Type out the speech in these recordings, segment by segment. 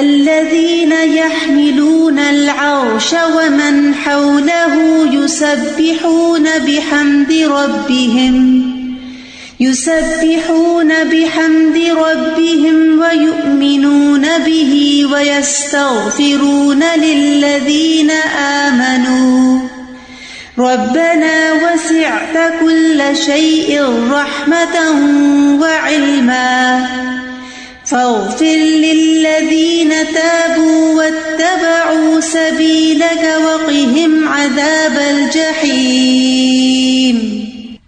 الذين يحملون العرش ومن حوله يسبحون بحمد ربهم، يسبحون بحمد ربهم ويؤمنون به ويستغفرون للذين آمنوا. ربنا وسعت كل شيء رحمة وعلما. فاغفر للذين تابوا واتبعوا سبيلك وقهم عذاب الجحيم.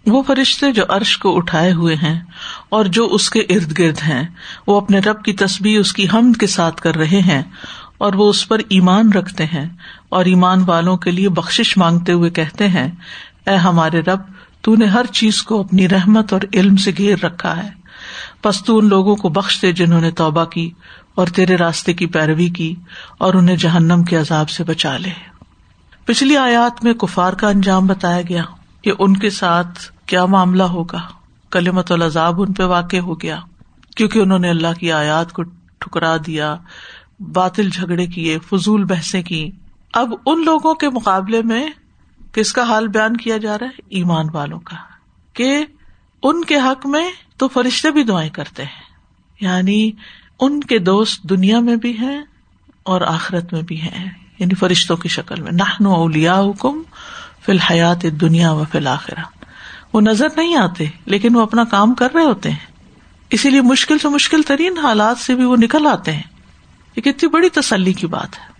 وہ فرشتے جو عرش کو اٹھائے ہوئے ہیں اور جو اس کے ارد گرد ہیں، وہ اپنے رب کی تصویر اس کی حمد کے ساتھ کر رہے ہیں اور وہ اس پر ایمان رکھتے ہیں اور ایمان والوں کے لیے بخش مانگتے ہوئے کہتے ہیں، اے ہمارے رب، تو نے ہر چیز کو اپنی رحمت اور علم سے گھیر رکھا ہے۔ پس تو ان لوگوں کو بخش دے جنہوں نے توبہ کی اور تیرے راستے کی پیروی کی اور انہیں جہنم کے عذاب سے بچا لے۔ پچھلی آیات میں کفار کا انجام بتایا گیا کہ ان کے ساتھ کیا معاملہ ہوگا۔ کلیمت العذاب ان پہ واقع ہو گیا کیونکہ انہوں نے اللہ کی آیات کو ٹھکرا دیا، باطل جھگڑے کیے، فضول بحثیں کی۔ اب ان لوگوں کے مقابلے میں کس کا حال بیان کیا جا رہا ہے؟ ایمان والوں کا۔ کہ ان کے حق میں تو فرشتے بھی دعائیں کرتے ہیں۔ یعنی ان کے دوست دنیا میں بھی ہیں اور آخرت میں بھی ہیں۔ یعنی فرشتوں کی شکل میں۔ نہ اولیا حکم فی الحیات دنیا و فی الآخرہ وہ نظر نہیں آتے، لیکن وہ اپنا کام کر رہے ہوتے ہیں۔ اسی لیے مشکل سے مشکل ترین حالات سے بھی وہ نکل آتے ہیں۔ یہ کتنی بڑی تسلی کی بات ہے۔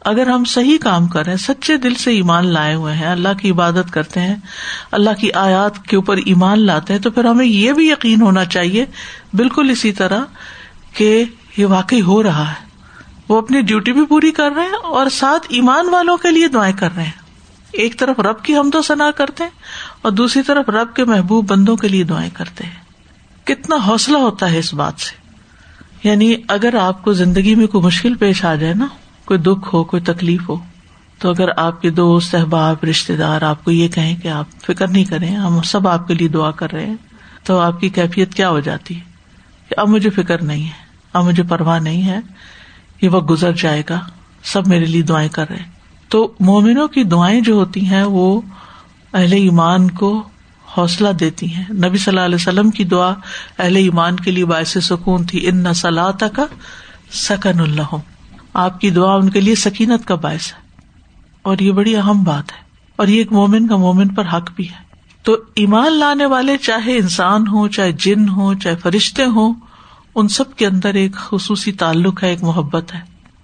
اگر ہم صحیح کام کر رہے ہیں، سچے دل سے ایمان لائے ہوئے ہیں، اللہ کی عبادت کرتے ہیں، اللہ کی آیات کے اوپر ایمان لاتے ہیں، تو پھر ہمیں یہ بھی یقین ہونا چاہیے، بالکل اسی طرح کہ یہ واقعی ہو رہا ہے۔ وہ اپنی ڈیوٹی بھی پوری کر رہے ہیں اور ساتھ ایمان والوں کے لیے دعائیں کر رہے ہیں۔ ایک طرف رب کی ہم تو سنا کرتے ہیں اور دوسری طرف رب کے محبوب بندوں کے لیے دعائیں کرتے ہیں۔ کتنا حوصلہ ہوتا ہے اس بات سے۔ یعنی اگر آپ کو زندگی میں کوئی مشکل پیش آ جائے نا کوئی دکھ ہو، کوئی تکلیف ہو، تو اگر آپ کے دوست احباب رشتے دار آپ کو یہ کہیں کہ آپ فکر نہیں کریں، ہم سب آپ کے لیے دعا کر رہے ہیں، تو آپ کی کیفیت کیا ہو جاتی؟ ہے کہ اب مجھے فکر نہیں ہے، اب مجھے پرواہ نہیں ہے، یہ وقت گزر جائے گا، سب میرے لیے دعائیں کر رہے تو مومنوں کی دعائیں جو ہوتی ہیں، وہ اہل ایمان کو حوصلہ دیتی ہیں۔ نبی صلی اللہ علیہ وسلم کی دعا اہل ایمان کے لیے باعث سکون تھی، ان نسلا کا سکن اللہ آپ کی دعا ان کے لیے سکینت کا باعث ہے۔ اور یہ بڑی اہم بات ہے۔ اور یہ ایک مومن کا مومن پر حق بھی ہے۔ تو ایمان لانے والے چاہے انسان ہو چاہے جن ہو چاہے فرشتے ہوں، ان سب کے اندر ایک خصوصی تعلق ہے، ایک محبت ہے۔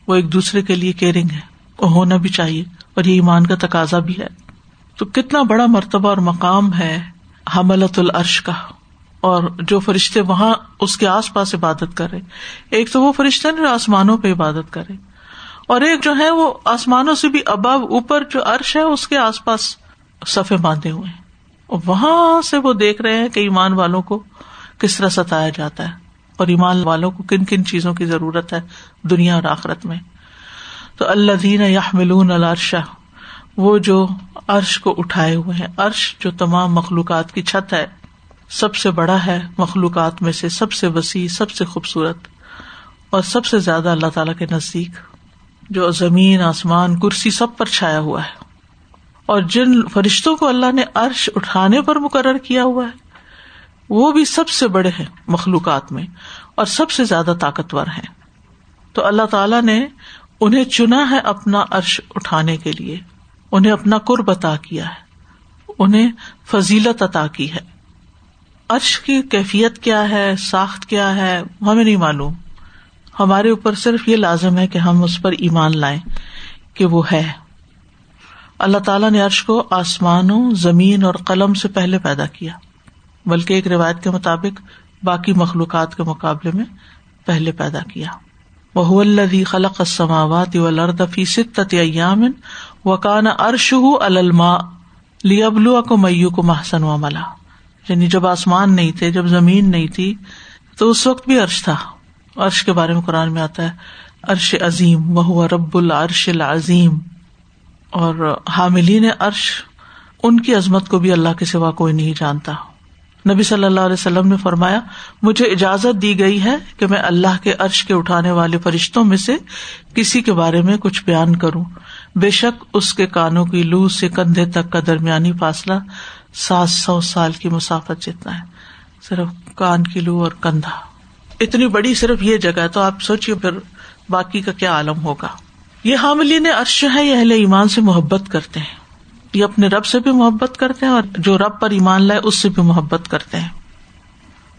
وہ ایک دوسرے کے لیے کیئرنگ ہے۔ وہ ہونا بھی چاہیے۔ اور یہ ایمان کا تقاضا بھی ہے۔ تو کتنا بڑا مرتبہ اور مقام ہے حملت العرش کا۔ اور جو فرشتے وہاں اس کے آس پاس عبادت کرے۔ ایک تو وہ فرشتے جو آسمانوں پہ عبادت کرے۔ اور ایک جو ہے وہ آسمانوں سے بھی ابو اوپر جو عرش ہے، اس کے آس پاس سفے باندھے ہوئے ہیں۔ اور وہاں سے وہ دیکھ رہے ہیں کہ ایمان والوں کو کس طرح ستایا جاتا ہے۔ اور ایمان والوں کو کن کن چیزوں کی ضرورت ہے دنیا اور آخرت میں۔ تو اللہ دین یا ملون الرشا وہ جو عرش کو اٹھائے ہوئے ہیں۔ عرش جو تمام مخلوقات کی چھت ہے سب سے بڑا ہے مخلوقات میں سے سب سے وسیع، سب سے خوبصورت اور سب سے زیادہ اللہ تعالی کے نزدیک، جو زمین، آسمان، کرسی سب پر چھایا ہوا ہے۔ اور جن فرشتوں کو اللہ نے عرش اٹھانے پر مقرر کیا ہوا ہے، وہ بھی سب سے بڑے ہیں مخلوقات میں اور سب سے زیادہ طاقتور ہیں۔ تو اللہ تعالیٰ نے انہیں چنا ہے اپنا عرش اٹھانے کے لیے، انہیں اپنا قرب عطا کیا ہے، انہیں فضیلت عطا کی ہے۔ عرش کی کیفیت کیا ہے؟ ساخت کیا ہے؟ ہمیں نہیں معلوم۔ ہمارے اوپر صرف یہ لازم ہے کہ ہم اس پر ایمان لائیں کہ وہ ہے۔ اللہ تعالیٰ نے عرش کو آسمانوں، زمین اور قلم سے پہلے پیدا کیا۔ بلکہ ایک روایت کے مطابق باقی مخلوقات کے مقابلے میں پہلے پیدا کیا۔ وہ الدی خلق السماوات والارض ستت ایام وکان عرش الما لیبلو کو میو کو محسن و ملا یعنی جب آسمان نہیں تھے، جب زمین نہیں تھی، تو اس وقت بھی عرش تھا۔ عرش کے بارے میں قرآن میں آتا ہے، عرش عظیم وہ رب العرش العظیم۔ اور حاملین عرش، ان کی عظمت کو بھی اللہ کے سوا کوئی نہیں جانتا۔ نبی صلی اللہ علیہ وسلم نے فرمایا، مجھے اجازت دی گئی ہے کہ میں اللہ کے عرش کے اٹھانے والے فرشتوں میں سے کسی کے بارے میں کچھ بیان کروں۔ بے شک اس کے کانوں کی لو سے کندھے تک کا درمیانی فاصلہ سات سو سال کی مسافت جتنا ہے، صرف کان کی لو اور کندھا۔ اتنی بڑی صرف یہ جگہ تو آپ سوچیے پھر باقی کا کیا عالم ہوگا۔ یہ حاملین عرش ہے یہ اہل ایمان سے محبت کرتے ہیں۔ یہ اپنے رب سے بھی محبت کرتے ہیں اور جو رب پر ایمان لائے، اس سے بھی محبت کرتے ہیں۔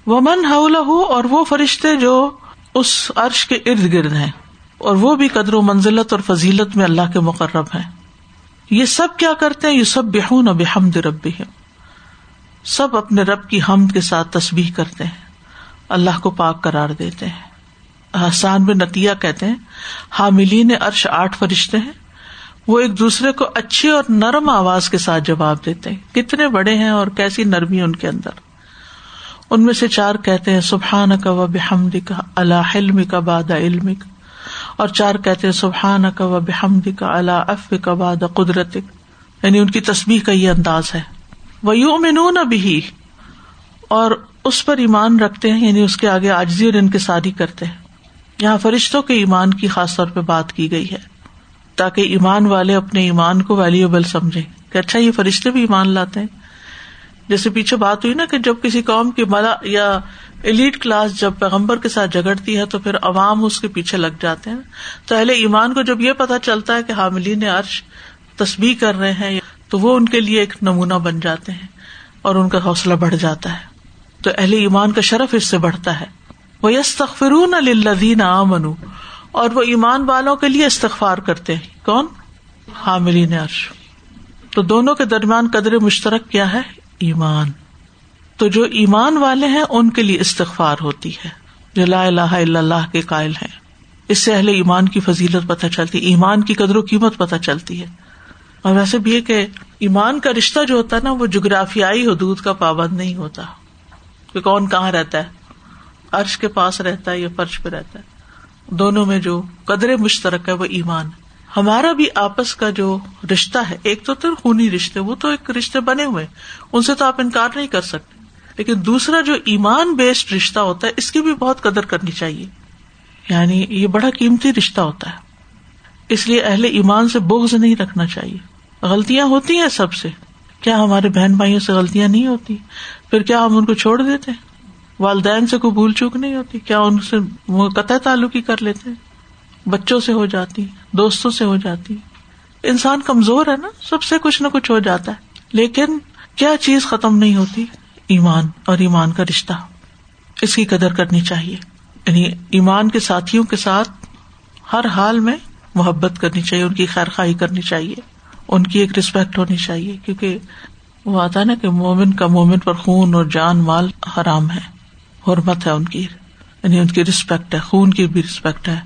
وہ من ہو اور وہ فرشتے جو اس عرش کے ارد گرد ہیں۔ اور وہ بھی قدر و منزلت اور فضیلت میں اللہ کے مقرب ہیں۔ یہ سب کیا کرتے ہیں؟ یہ سب بےحون اب حمد رب سب اپنے رب کی حمد کے ساتھ تصبیح کرتے ہیں۔ اللہ کو پاک قرار دیتے ہیں۔ حسان میں نتیہ کہتے ہیں، حاملین عرش آٹھ فرشتے ہیں۔ وہ ایک دوسرے کو اچھی اور نرم آواز کے ساتھ جواب دیتے ہیں۔ کتنے بڑے ہیں اور کیسی نرمی ان کے اندر۔ ان میں سے چار کہتے ہیں سبحان کا و بحمد کا اللہ علم کا باد علم اور چار کہتے ہیں سبحان کا و بحمد کا اللہ اف کا باد قدرت یعنی ان کی تصویر کا یہ انداز ہے۔ وہ یو منون بھی اور اس پر ایمان رکھتے ہیں یعنی اس کے آگے آجزی اور انکساری کرتے ہیں۔ یہاں فرشتوں کے ایمان کی خاص طور پہ بات کی گئی ہے، تاکہ ایمان والے اپنے ایمان کو ویلیوبل سمجھے کہ اچھا یہ فرشتے بھی ایمان لاتے ہیں۔ جیسے پیچھے بات ہوئی نا کہ جب کسی قوم کی ملا یا ایلیٹ کلاس جب پیغمبر کے ساتھ جگڑتی ہے، تو پھر عوام اس کے پیچھے لگ جاتے ہیں۔ تو اہل ایمان کو جب یہ پتا چلتا ہے کہ حاملین عرش تصویر کر رہے ہیں تو وہ ان کے لیے ایک نمونہ بن جاتے ہیں اور ان کا حوصلہ بڑھ جاتا ہے۔ تو اہل ایمان کا شرف اس سے بڑھتا ہے۔ وہ یس تخرون الدین آمن اور وہ ایمان والوں کے لیے استغفار کرتے ہیں۔ کون؟ حاملین عرش۔ تو دونوں کے درمیان قدر مشترک کیا ہے؟ ایمان۔ تو جو ایمان والے ہیں، ان کے لیے استغفار ہوتی ہے۔ جو لا الہ الا اللہ کے قائل ہیں۔ اس سے اہل ایمان کی فضیلت پتہ چلتی ایمان کی قدر و قیمت پتہ چلتی ہے۔ اور ویسے بھی کہ ایمان کا رشتہ جو ہوتا ہے نا، وہ جغرافیائی حدود کا پابند نہیں ہوتا۔ کہ کون کہاں رہتا ہے؟ عرش کے پاس رہتا ہے یا فرش پہ رہتا ہے؟ دونوں میں جو قدر مشترک ہے وہ ایمان۔ ہمارا بھی آپس کا جو رشتہ ہے، ایک تو تر خونی رشتے، وہ تو ایک رشتے بنے ہوئے ان سے تو آپ انکار نہیں کر سکتے۔ لیکن دوسرا جو ایمان بیسڈ رشتہ ہوتا ہے، اس کی بھی بہت قدر کرنی چاہیے۔ یعنی یہ بڑا قیمتی رشتہ ہوتا ہے۔ اس لیے اہل ایمان سے بوگز نہیں رکھنا چاہیے۔ غلطیاں ہوتی ہیں سب سے۔ کیا ہمارے بہن بھائیوں سے غلطیاں نہیں ہوتی؟ پھر کیا ہم ان کو چھوڑ دیتے؟ ہیں والدین سے کوئی بھول چوک نہیں ہوتی؟ کیا ان سے قطع تعلق ہی کر لیتے؟ بچوں سے ہو جاتی، دوستوں سے ہو جاتی۔ انسان کمزور ہے نا، سب سے کچھ نہ کچھ ہو جاتا ہے۔ لیکن کیا چیز ختم نہیں ہوتی؟ ایمان اور ایمان کا رشتہ۔ اس کی قدر کرنی چاہیے۔ یعنی ایمان کے ساتھیوں کے ساتھ ہر حال میں محبت کرنی چاہیے، ان کی خیر خائی کرنی چاہیے۔ ان کی ایک ریسپیکٹ ہونی چاہیے، کیونکہ وہ آتا ہے نا کہ مومن کا مومن پر خون اور جان مال حرام ہے، حرمت ہے ان کی یعنی ان کی رسپیکٹ ہے، خون کی بھی رسپیکٹ ہے،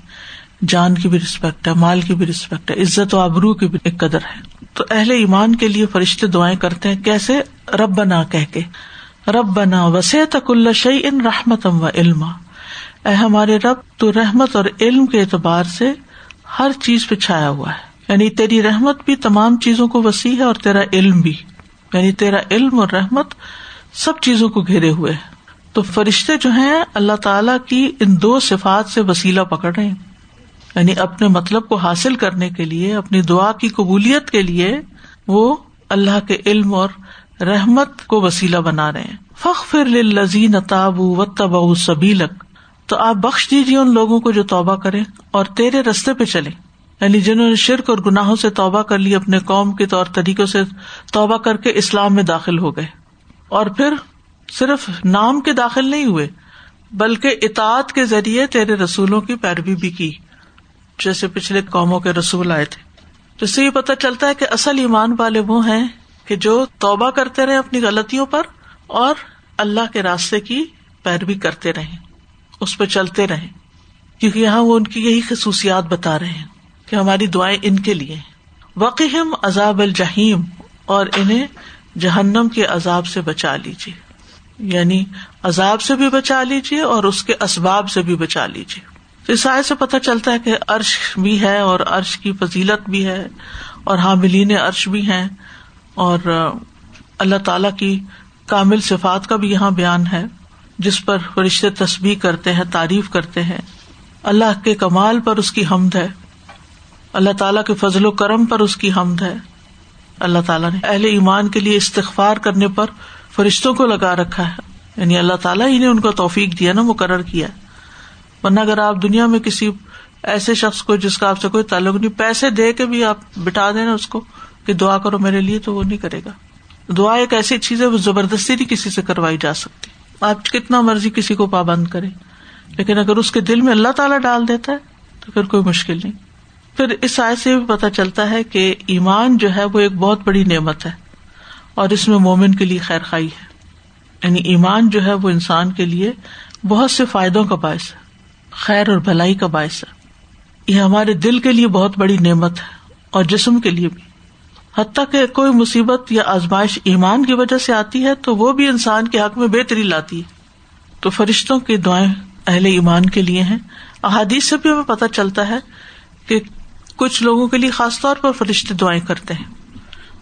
جان کی بھی رسپیکٹ ہے، مال کی بھی رسپیکٹ ہے، عزت و آبرو کی بھی ایک قدر ہے۔ تو اہل ایمان کے لیے فرشتے دعائیں کرتے ہیں، کیسے؟ رب بنا کہ رب بنا وسے تک اللہ شعی ان رحمت و علم اے ہمارے رب، تو رحمت اور علم کے اعتبار سے ہر چیز پہ چھایا ہوا ہے۔ یعنی تیری رحمت بھی تمام چیزوں کو وسیع ہے اور تیرا علم بھی۔ یعنی تیرا علم اور رحمت سب چیزوں کو گھیرے ہوئے ہے تو فرشتے جو ہیں، اللہ تعالی کی ان دو صفات سے وسیلہ پکڑ رہے ہیں۔ یعنی اپنے مطلب کو حاصل کرنے کے لیے، اپنی دعا کی قبولیت کے لیے وہ اللہ کے علم اور رحمت کو وسیلہ بنا رہے ہیں۔ فخ فر لذین تاب و تب سبیلک۔ تو آپ بخش دیجیے ان لوگوں کو جو توبہ کرے اور تیرے رستے پہ چلے یعنی جنہوں نے شرک اور گناہوں سے توبہ کر لی، اپنے قوم کے طور طریقوں سے توبہ کر کے اسلام میں داخل ہو گئے۔ اور پھر صرف نام کے داخل نہیں ہوئے، بلکہ اطاعت کے ذریعے تیرے رسولوں کی پیروی بھی کی، جیسے پچھلے قوموں کے رسول آئے تھے۔ جس سے یہ پتا چلتا ہے کہ اصل ایمان والے وہ ہیں کہ جو توبہ کرتے رہے اپنی غلطیوں پر اور اللہ کے راستے کی پیروی کرتے رہے اس پہ چلتے رہے کیونکہ یہاں وہ ان کی یہی خصوصیات بتا رہے ہیں۔ کہ ہماری دعائیں ان کے لیے وقیم عذاب الجہیم اور انہیں جہنم کے عذاب سے بچا لیجیے یعنی عذاب سے بھی بچا لیجیے اور اس کے اسباب سے بھی بچا لیجیے اس آئے سے پتہ چلتا ہے کہ عرش بھی ہے اور عرش کی فضیلت بھی ہے اور حاملین عرش بھی ہیں اور اللہ تعالی کی کامل صفات کا بھی یہاں بیان ہے، جس پر فرشتے تسبیح کرتے ہیں، تعریف کرتے ہیں۔ اللہ کے کمال پر اس کی حمد ہے۔ اللہ تعالیٰ کے فضل و کرم پر اس کی حمد ہے۔ اللہ تعالیٰ نے اہل ایمان کے لیے استغفار کرنے پر فرشتوں کو لگا رکھا ہے۔ یعنی اللہ تعالیٰ ہی نے ان کو توفیق دیا نا، مقرر کیا۔ ورنہ اگر آپ دنیا میں کسی ایسے شخص کو جس کا آپ سے کوئی تعلق نہیں، پیسے دے کے بھی آپ بٹا دینا اس کو کہ دعا کرو میرے لیے، تو وہ نہیں کرے گا۔ دعا ایک ایسی چیز ہے، وہ زبردستی نہیں کسی سے کروائی جا سکتی۔ آپ کتنا مرضی کسی کو پابند کرے لیکن اگر اس کے دل میں اللہ تعالیٰ ڈال دیتا ہے، تو پھر کوئی مشکل نہیں۔ پھر اس آئے سے بھی پتا چلتا ہے کہ ایمان جو ہے وہ ایک بہت بڑی نعمت ہے اور اس میں مومن کے لیے خیر خائی ہے۔ یعنی ایمان جو ہے وہ انسان کے لیے بہت سے فائدوں کا باعث ہے، خیر اور بھلائی کا باعث ہے۔ یہ ہمارے دل کے لیے بہت بڑی نعمت ہے اور جسم کے لیے بھی۔ حتیٰ کہ کوئی مصیبت یا آزمائش ایمان کی وجہ سے آتی ہے تو وہ بھی انسان کے حق میں بہتری لاتی ہے۔ تو فرشتوں کی دعائیں اہل ایمان کے لیے ہیں۔ احادیث سے بھی ہمیں پتہ چلتا ہے کہ کچھ لوگوں کے لیے خاص طور پر فرشتے دعائیں کرتے ہیں۔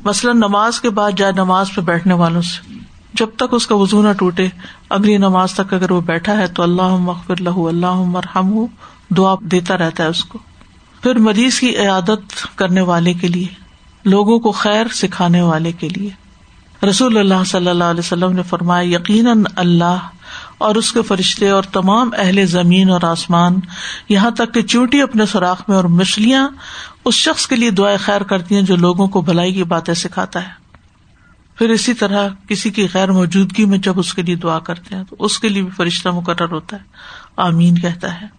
مثلاً نماز کے بعد جائے نماز پہ بیٹھنے والوں سے۔ جب تک اس کا وزو نہ ٹوٹے، اگلی نماز تک اگر وہ بیٹھا ہے تو اللہ مغفر لہ اللہ مرحم ہو دعا دیتا رہتا ہے اس کو۔ پھر مریض کی عیادت کرنے والے کے لیے، لوگوں کو خیر سکھانے والے کے لیے۔ رسول اللہ صلی اللہ علیہ وسلم نے فرمایا، یقیناً اللہ اور اس کے فرشتے اور تمام اہل زمین اور آسمان یہاں تک کہ چوٹی اپنے سوراخ میں اور مچھلیاں اس شخص کے لیے دعائیں خیر کرتی ہیں جو لوگوں کو بھلائی کی باتیں سکھاتا ہے۔ پھر اسی طرح کسی کی غیر موجودگی میں جب اس کے لیے دعا کرتے ہیں تو اس کے لیے بھی فرشتہ مقرر ہوتا ہے۔ آمین کہتا ہے۔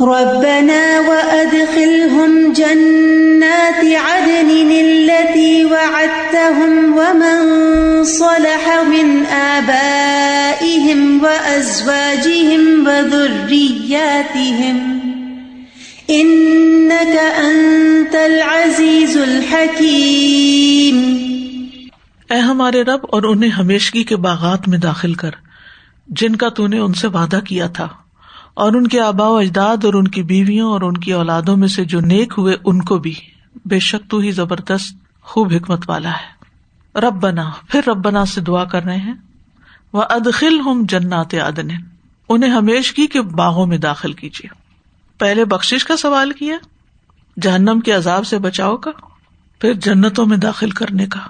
ربنا وأدخلهم جنات عدن التي وعدتهم ومن صلح من آبائهم وأزواجهم وذرياتهم إنك أنت العزيز الحكيم اے ہمارے رب اور انہیں ہمیشگی کے باغات میں داخل کر جن کا تو نے ان سے وعدہ کیا تھا۔ اور ان کے آبا و اجداد اور ان کی بیویوں اور ان کی اولادوں میں سے جو نیک ہوئے، ان کو بھی۔ بے شک تو ہی زبردست، خوب حکمت والا ہے۔ رب بنا پھر رب بنا سے دعا کر رہے ہیں۔ وہ ادخل ہم جنات عدن۔ انہیں ہمیشگی کے باغوں میں داخل کیجیے۔ پہلے بخش کا سوال کیا، جہنم کے عذاب سے بچاؤ کا، پھر جنتوں میں داخل کرنے کا۔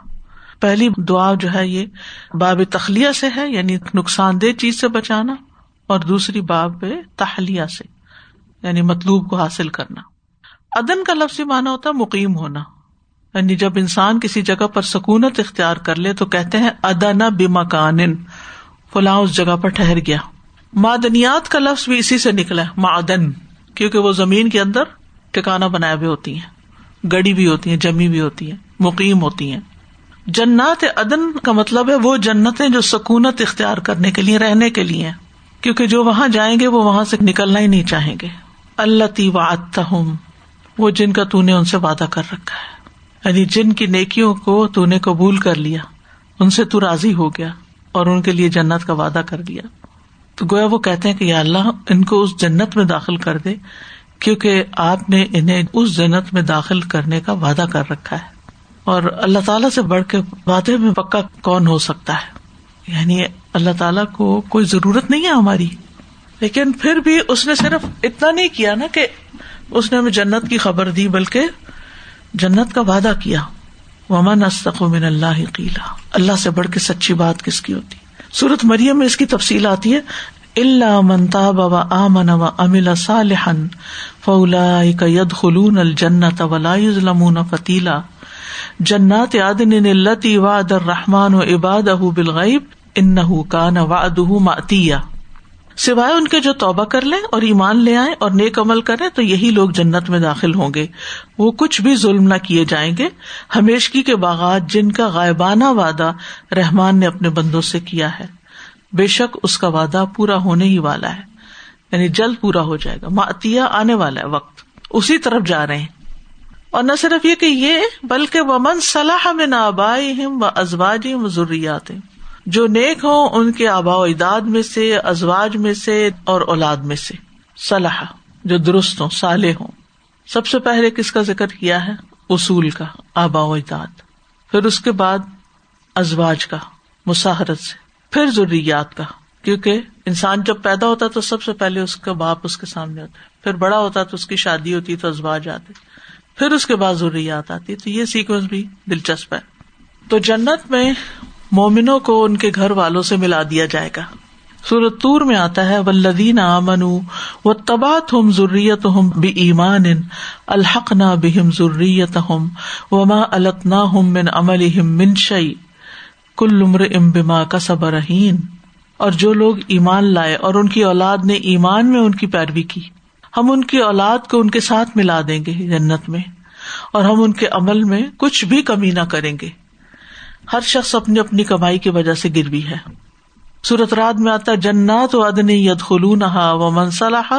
پہلی دعا جو ہے یہ، باب تخلیہ سے ہے یعنی نقصان دہ چیز سے بچانا۔ اور دوسری باب پہ تہلیہ سے یعنی مطلوب کو حاصل کرنا۔ ادن کا لفظ مانا ہوتا ہے مقیم ہونا۔ یعنی جب انسان کسی جگہ پر سکونت اختیار کر لے تو کہتے ہیں ادن بمکان فلاں اس جگہ پر ٹہر گیا۔ معدنیات کا لفظ بھی اسی سے نکلا ہے، معدن، کیونکہ وہ زمین کے اندر ٹھکانا بنائے ہوئے ہوتی ہیں، گڑی بھی ہوتی ہیں، جمی بھی ہوتی ہیں، مقیم ہوتی ہیں۔ جنات ادن کا مطلب ہے وہ جنتیں جو سکونت اختیار کرنے کے لیے، رہنے کے لیے ہیں۔ کیونکہ جو وہاں جائیں گے وہ وہاں سے نکلنا ہی نہیں چاہیں گے۔ اللہ تی ہوں وہ جن کا تو نے ان سے وعدہ کر رکھا ہے۔ یعنی جن کی نیکیوں کو تو نے قبول کر لیا، ان سے تو راضی ہو گیا اور ان کے لیے جنت کا وعدہ کر دیا تو گویا وہ کہتے ہیں کہ یا اللہ، ان کو اس جنت میں داخل کر دے، کیونکہ آپ نے انہیں اس جنت میں داخل کرنے کا وعدہ کر رکھا ہے۔ اور اللہ تعالیٰ سے بڑھ کے وعدے میں پکا کون ہو سکتا ہے؟ یعنی اللہ تعالیٰ کو کوئی ضرورت نہیں ہے ہماری۔ لیکن پھر بھی اس نے صرف اتنا نہیں کیا نا کہ اس نے ہمیں جنت کی خبر دی، بلکہ جنت کا وعدہ کیا۔ ومن من اللہ قیلا اللہ سے بڑھ کے سچی بات کس کی ہوتی؟ سورت مریم میں اس کی تفصیل آتی ہے۔ اللہ منتا بابا آمن و امل صالحن فولا ید خلون الجنت ولا ظلم فتیلا جنات عدن التي وعد الرحمن و عباده بالغیب۔ انه كان وعده ماتیا سوائے ان کے جو توبہ کر لیں اور ایمان لے آئے اور نیک عمل کریں، تو یہی لوگ جنت میں داخل ہوں گے۔ وہ کچھ بھی ظلم نہ کیے جائیں گے۔ ہمیشگی کے باغات جن کا غائبانہ وعدہ رحمان نے اپنے بندوں سے کیا ہے۔ بے شک اس کا وعدہ پورا ہونے ہی والا ہے۔ یعنی جلد پورا ہو جائے گا۔ ماتیا آنے والا ہے وقت۔ اسی طرف جا رہے ہیں۔ اور نہ صرف یہ کہ یہ، بلکہ ومن صلاح میں نہ آبائی و ازواج ضروریات جو نیک ہوں ان کے آبا و اجداد میں سے، ازواج میں سے اور اولاد میں سے۔ صلاح، جو درست ہوں سالے ہوں۔ سب سے پہلے کس کا ذکر کیا ہے؟ اصول کا، آبا و اجداد۔ پھر اس کے بعد ازواج کا، مساحرت سے۔ پھر ضروریات کا، کیونکہ انسان جب پیدا ہوتا تو سب سے پہلے اس کا باپ اس کے سامنے ہوتا ہے۔ پھر بڑا ہوتا تو اس کی شادی ہوتی تو ازواج آتے۔ پھر اس کے بعد ضروریات آتی، تو یہ سیکوینس بھی دلچسپ ہے۔ تو جنت میں مومنوں کو ان کے گھر والوں سے ملا دیا جائے گا۔ سورت تور میں آتا ہے ولدین امن و تبات ہم ضروریت ہم بے ایمان الحق نہ بہم ضروریت ہم وما الت نہ ہم من عمل من شعی کل عمر ام بما کا صبرہین اور جو لوگ ایمان لائے اور ان کی اولاد نے ایمان میں ان کی پیروی کی، ہم ان کی اولاد کو ان کے ساتھ ملا دیں گے جنت میں اور ہم ان کے عمل میں کچھ بھی کمی نہ کریں گے۔ ہر شخص اپنی اپنی کمائی کی وجہ سے گروی ہے۔ سورت رات میں آتا جنات و ادن ید خلون و منصلاح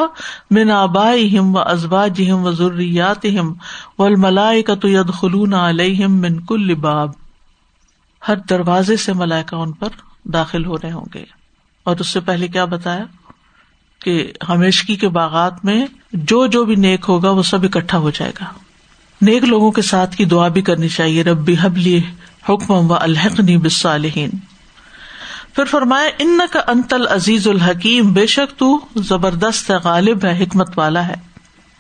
من آبا ہم و ازبا جم و ضروریات ہم و الملائے کا تو ید خلون علیہم من کل باب۔ ہر دروازے سے ملائکا ان پر داخل ہو رہے ہوں گے۔ اور اس سے پہلے کیا بتایا؟ کہ ہمیشگی کے باغات میں جو جو بھی نیک ہوگا وہ سب اکٹھا ہو جائے گا۔ نیک لوگوں کے ساتھ کی دعا بھی کرنی چاہیے ربی حبلی حکم و الحقنی بسالحین پھر فرمایا ان کا انتل عزیز الحکیم بے شک تو زبردست ہے غالب ہے، حکمت والا ہے۔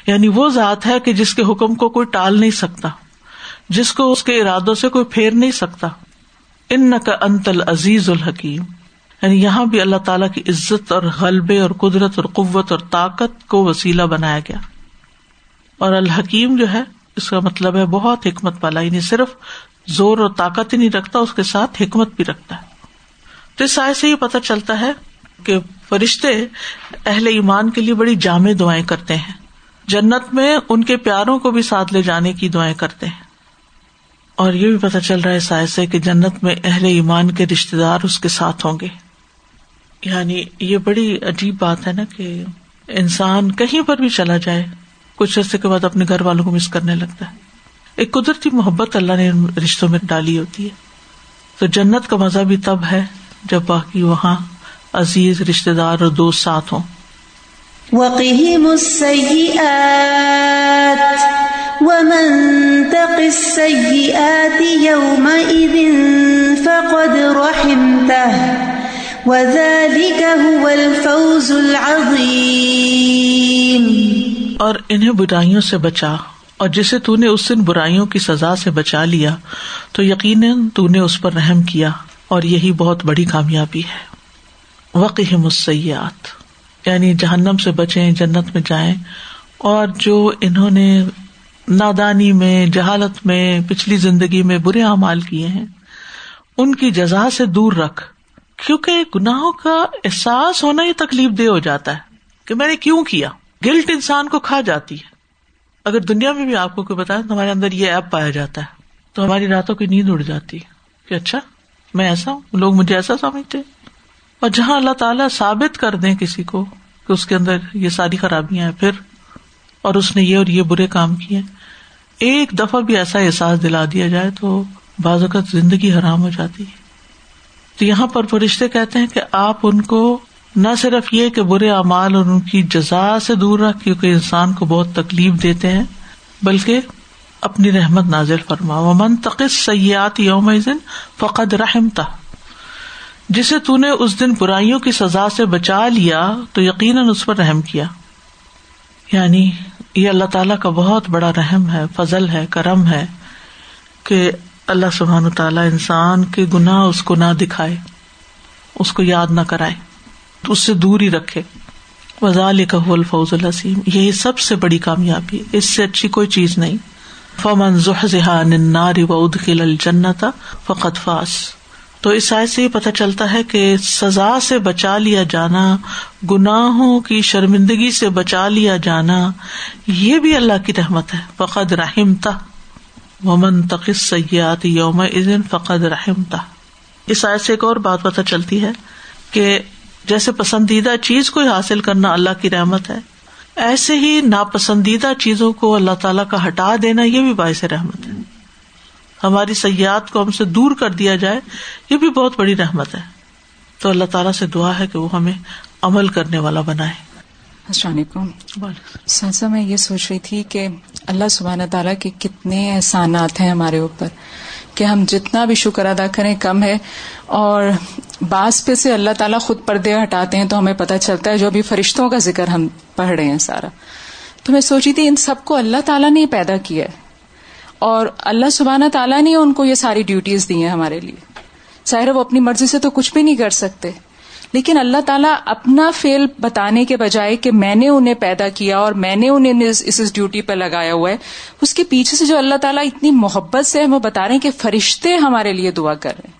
یعنی وہ ذات ہے کہ جس کے حکم کو کوئی ٹال نہیں سکتا، جس کو اس کے ارادوں سے کوئی پھیر نہیں سکتا۔ ان کا انتل عزیز الحکیم یعنی یہاں بھی اللہ تعالیٰ کی عزت اور غلبے اور قدرت اور قوت اور طاقت کو وسیلہ بنایا گیا۔ اور الحکیم جو ہے، اس کا مطلب ہے بہت حکمت والا یعنی صرف زور اور طاقت ہی نہیں رکھتا، اس کے ساتھ حکمت بھی رکھتا ہے۔ تو اس سائے سے یہ پتا چلتا ہے کہ فرشتے اہل ایمان کے لیے بڑی جامع دعائیں کرتے ہیں۔ جنت میں ان کے پیاروں کو بھی ساتھ لے جانے کی دعائیں کرتے ہیں۔ اور یہ بھی پتا چل رہا ہے سائے سے کہ جنت میں اہل ایمان کے رشتے دار اس کے ساتھ ہوں گے۔ یعنی یہ بڑی عجیب بات ہے نا کہ انسان کہیں پر بھی چلا جائے، کچھ عرصے کے بعد اپنے گھر والوں کو مس کرنے لگتا ہے۔ ایک قدرتی محبت اللہ نے رشتوں میں ڈالی ہوتی ہے۔ تو جنت کا مزہ بھی تب ہے جب باقی وہاں عزیز رشتے دار اور دوست ساتھ ہوں۔ اور انہیں برائیوں سے بچا۔ اور جسے تو نے اس دن برائیوں کی سزا سے بچا لیا، تو یقیناً تو نے اس پر رحم کیا اور یہی بہت بڑی کامیابی ہے۔ وقی مسیات یعنی جہنم سے بچے جنت میں جائیں۔ اور جو انہوں نے نادانی میں، جہالت میں، پچھلی زندگی میں برے اعمال کیے ہیں، ان کی جزا سے دور رکھ، کیونکہ گناہوں کا احساس ہونا ہی تکلیف دہ ہو جاتا ہے کہ میں نے کیوں کیا؟ گلٹ انسان کو کھا جاتی ہے۔ اگر دنیا میں بھی آپ کو کوئی بتایا ہمارے اندر یہ ایپ پایا جاتا ہے تو ہماری راتوں کی نیند اڑ جاتی ہے کہ اچھا میں ایسا ہوں، لوگ مجھے ایسا سمجھتے اور جہاں اللہ تعالیٰ ثابت کر دیں کسی کو کہ اس کے اندر یہ ساری خرابیاں ہیں، پھر اور اس نے یہ اور یہ برے کام کیے، ایک دفعہ بھی ایسا احساس دلا دیا جائے تو بعض اوقات زندگی حرام ہو جاتی ہے۔ تو یہاں پر فرشتے کہتے ہیں کہ آپ ان کو نہ صرف یہ کہ برے اعمال اور ان کی جزا سے دور رکھ، کیونکہ انسان کو بہت تکلیف دیتے ہیں، بلکہ اپنی رحمت نازل فرما۔ من تقس سیات یوم فقد رحمتا جسے تو نے اس دن برائیوں کی سزا سے بچا لیا، تو یقیناً اس پر رحم کیا۔ یعنی یہ اللہ تعالیٰ کا بہت بڑا رحم ہے، فضل ہے، کرم ہے کہ اللہ سبحان تعالیٰ انسان کے گناہ اس کو نہ دکھائے، اس کو یاد نہ کرائے۔ تو اس سے دور ہی رکھے۔ وزال کا الفوز الحسیم یہی سب سے بڑی کامیابی اس سے اچھی کوئی چیز نہیں۔ فمن ناری و ادخل الجنت فقط فاس تو اس سائز سے یہ پتہ چلتا ہے کہ سزا سے بچا لیا جانا، گناہوں کی شرمندگی سے بچا لیا جانا، یہ بھی اللہ کی رحمت ہے۔ فقد رحم تھا ومن تقس سیات یوم فقد رحم تھا اس سائز سے ایک اور بات پتہ چلتی ہے کہ جیسے پسندیدہ چیز کو حاصل کرنا اللہ کی رحمت ہے ایسے ہی ناپسندیدہ چیزوں کو اللہ تعالیٰ کا ہٹا دینا یہ بھی باعث رحمت ہے۔ ہماری سیاحت کو ہم سے دور کر دیا جائے یہ بھی بہت بڑی رحمت ہے۔ تو اللہ تعالیٰ سے دعا ہے کہ وہ ہمیں عمل کرنے والا بنائے۔ السلام علیکم۔ سنسا میں یہ سوچ رہی تھی کہ اللہ سبحانہ تعالیٰ کے کتنے احسانات ہیں ہمارے اوپر۔ کہ ہم جتنا بھی شکر ادا کریں کم ہے اور بعض پہ سے اللہ تعالیٰ خود پردے ہٹاتے ہیں تو ہمیں پتہ چلتا ہے جو ابھی فرشتوں کا ذکر ہم پڑھ رہے ہیں سارا۔ تو میں سوچی تھی ان سب کو اللہ تعالیٰ نے پیدا کیا ہے اور اللہ سبحانہ تعالیٰ نے ان کو یہ ساری ڈیوٹیز دی ہیں ہمارے لیے۔ ظاہر وہ اپنی مرضی سے تو کچھ بھی نہیں کر سکتے۔ لیکن اللہ تعالیٰ اپنا فیل بتانے کے بجائے کہ میں نے انہیں پیدا کیا اور میں نے انہیں اس اس ڈیوٹی پہ لگایا ہوا ہے، اس کے پیچھے سے جو اللہ تعالیٰ اتنی محبت سے وہ بتا رہے ہیں کہ فرشتے ہمارے لیے دعا کر رہے ہیں۔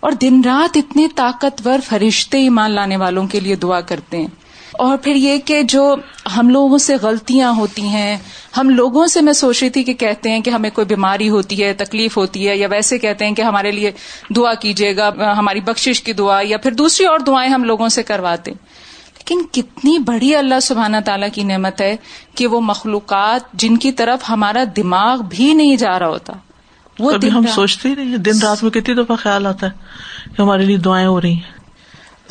اور دن رات اتنے طاقتور فرشتے ایمان لانے والوں کے لیے دعا کرتے ہیں۔ اور پھر یہ کہ جو ہم لوگوں سے غلطیاں ہوتی ہیں ہم لوگوں سے میں سوچ رہی تھی کہ کہتے ہیں کہ ہمیں کوئی بیماری ہوتی ہے تکلیف ہوتی ہے یا ویسے کہتے ہیں کہ ہمارے لیے دعا کیجیے گا ہماری بخشش کی دعا یا پھر دوسری اور دعائیں ہم لوگوں سے کرواتے لیکن کتنی بڑی اللہ سبحانہ تعالیٰ کی نعمت ہے کہ وہ مخلوقات جن کی طرف ہمارا دماغ بھی نہیں جا رہا ہوتا۔ وہ ہم سوچتے ہی نہیں دن رات میں کتنی دفعہ خیال آتا ہے کہ ہمارے لیے دعائیں ہو رہی ہیں۔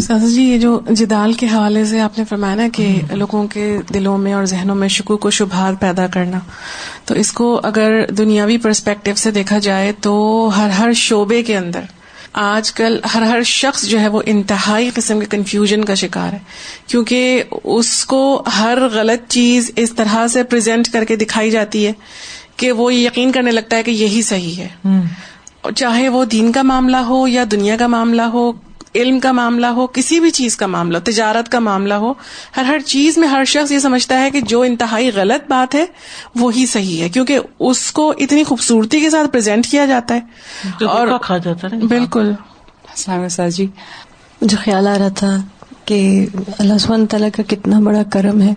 سر جی یہ جو جدال کے حوالے سے آپ نے فرمایا نا کہ لوگوں کے دلوں میں اور ذہنوں میں شکوک و شبہات پیدا کرنا تو اس کو اگر دنیاوی پرسپیکٹو سے دیکھا جائے تو ہر ہر شعبے کے اندر آج کل ہر ہر شخص جو ہے وہ انتہائی قسم کے کنفیوژن کا شکار ہے کیونکہ اس کو ہر غلط چیز اس طرح سے پرزینٹ کر کے دکھائی جاتی ہے کہ وہ یقین کرنے لگتا ہے کہ یہی صحیح ہے۔ چاہے وہ دین کا معاملہ ہو یا دنیا کا معاملہ ہو علم کا معاملہ ہو کسی بھی چیز کا معاملہ ہو تجارت کا معاملہ ہو ہر ہر چیز میں ہر شخص یہ سمجھتا ہے کہ جو انتہائی غلط بات ہے وہی صحیح ہے کیونکہ اس کو اتنی خوبصورتی کے ساتھ پرزینٹ کیا جاتا ہے۔ اور کھا جاتا ہے بالکل۔ جی۔ مجھے خیال آ رہا تھا کہ اللہ سبحانہ تعالیٰ کا کتنا بڑا کرم ہے۔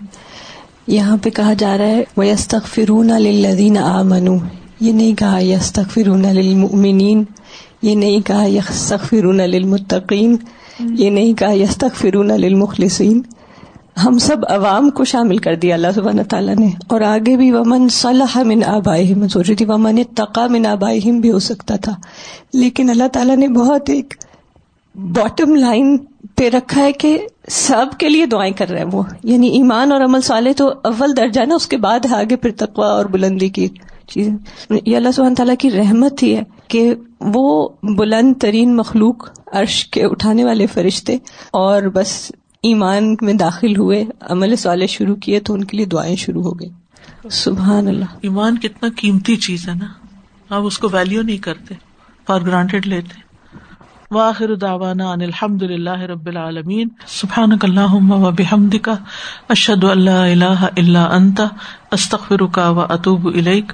یہاں پہ کہا جا رہا ہے وہ یس فرون لدین آ منو یہ نہیں کہا یس فرون للمؤمنین، یہ نہیں کہا یس فرون للمتقین، یہ نہیں کہا یس فرون للمخلصین۔ ہم سب عوام کو شامل کر دیا اللہ سبحانہ تعالیٰ نے۔ اور آگے بھی ومن صلاح من آبائہم میں سوچ رہی جی تھی، ومن تقا من آبائہم بھی ہو سکتا تھا۔ لیکن اللہ تعالیٰ نے بہت ایک باٹم لائن پہ رکھا ہے کہ سب کے لیے دعائیں کر رہے ہیں وہ۔ یعنی ایمان اور عمل صالح تو اول درجہ نا، اس کے بعد ہے آگے پھر تقوا اور بلندی کی۔ چیز یہ اللہ سبحانہ تعالیٰ کی رحمت ہی ہے کہ وہ بلند ترین مخلوق عرش کے اٹھانے والے فرشتے اور بس ایمان میں داخل ہوئے، عمل صالح شروع کیے تو ان کے لیے دعائیں شروع ہو گئی۔ سبحان اللہ۔ ایمان کتنا قیمتی چیز ہے نا۔ آپ اس کو ویلو نہیں کرتے فار گرانٹیڈ لیتے۔ واخر دعوانا ان الحمد للہ رب العالمین۔ سبحانک اللہم و بحمدک، اشہد ان لا الہ الا انت، استغفرک و اتوب الیک۔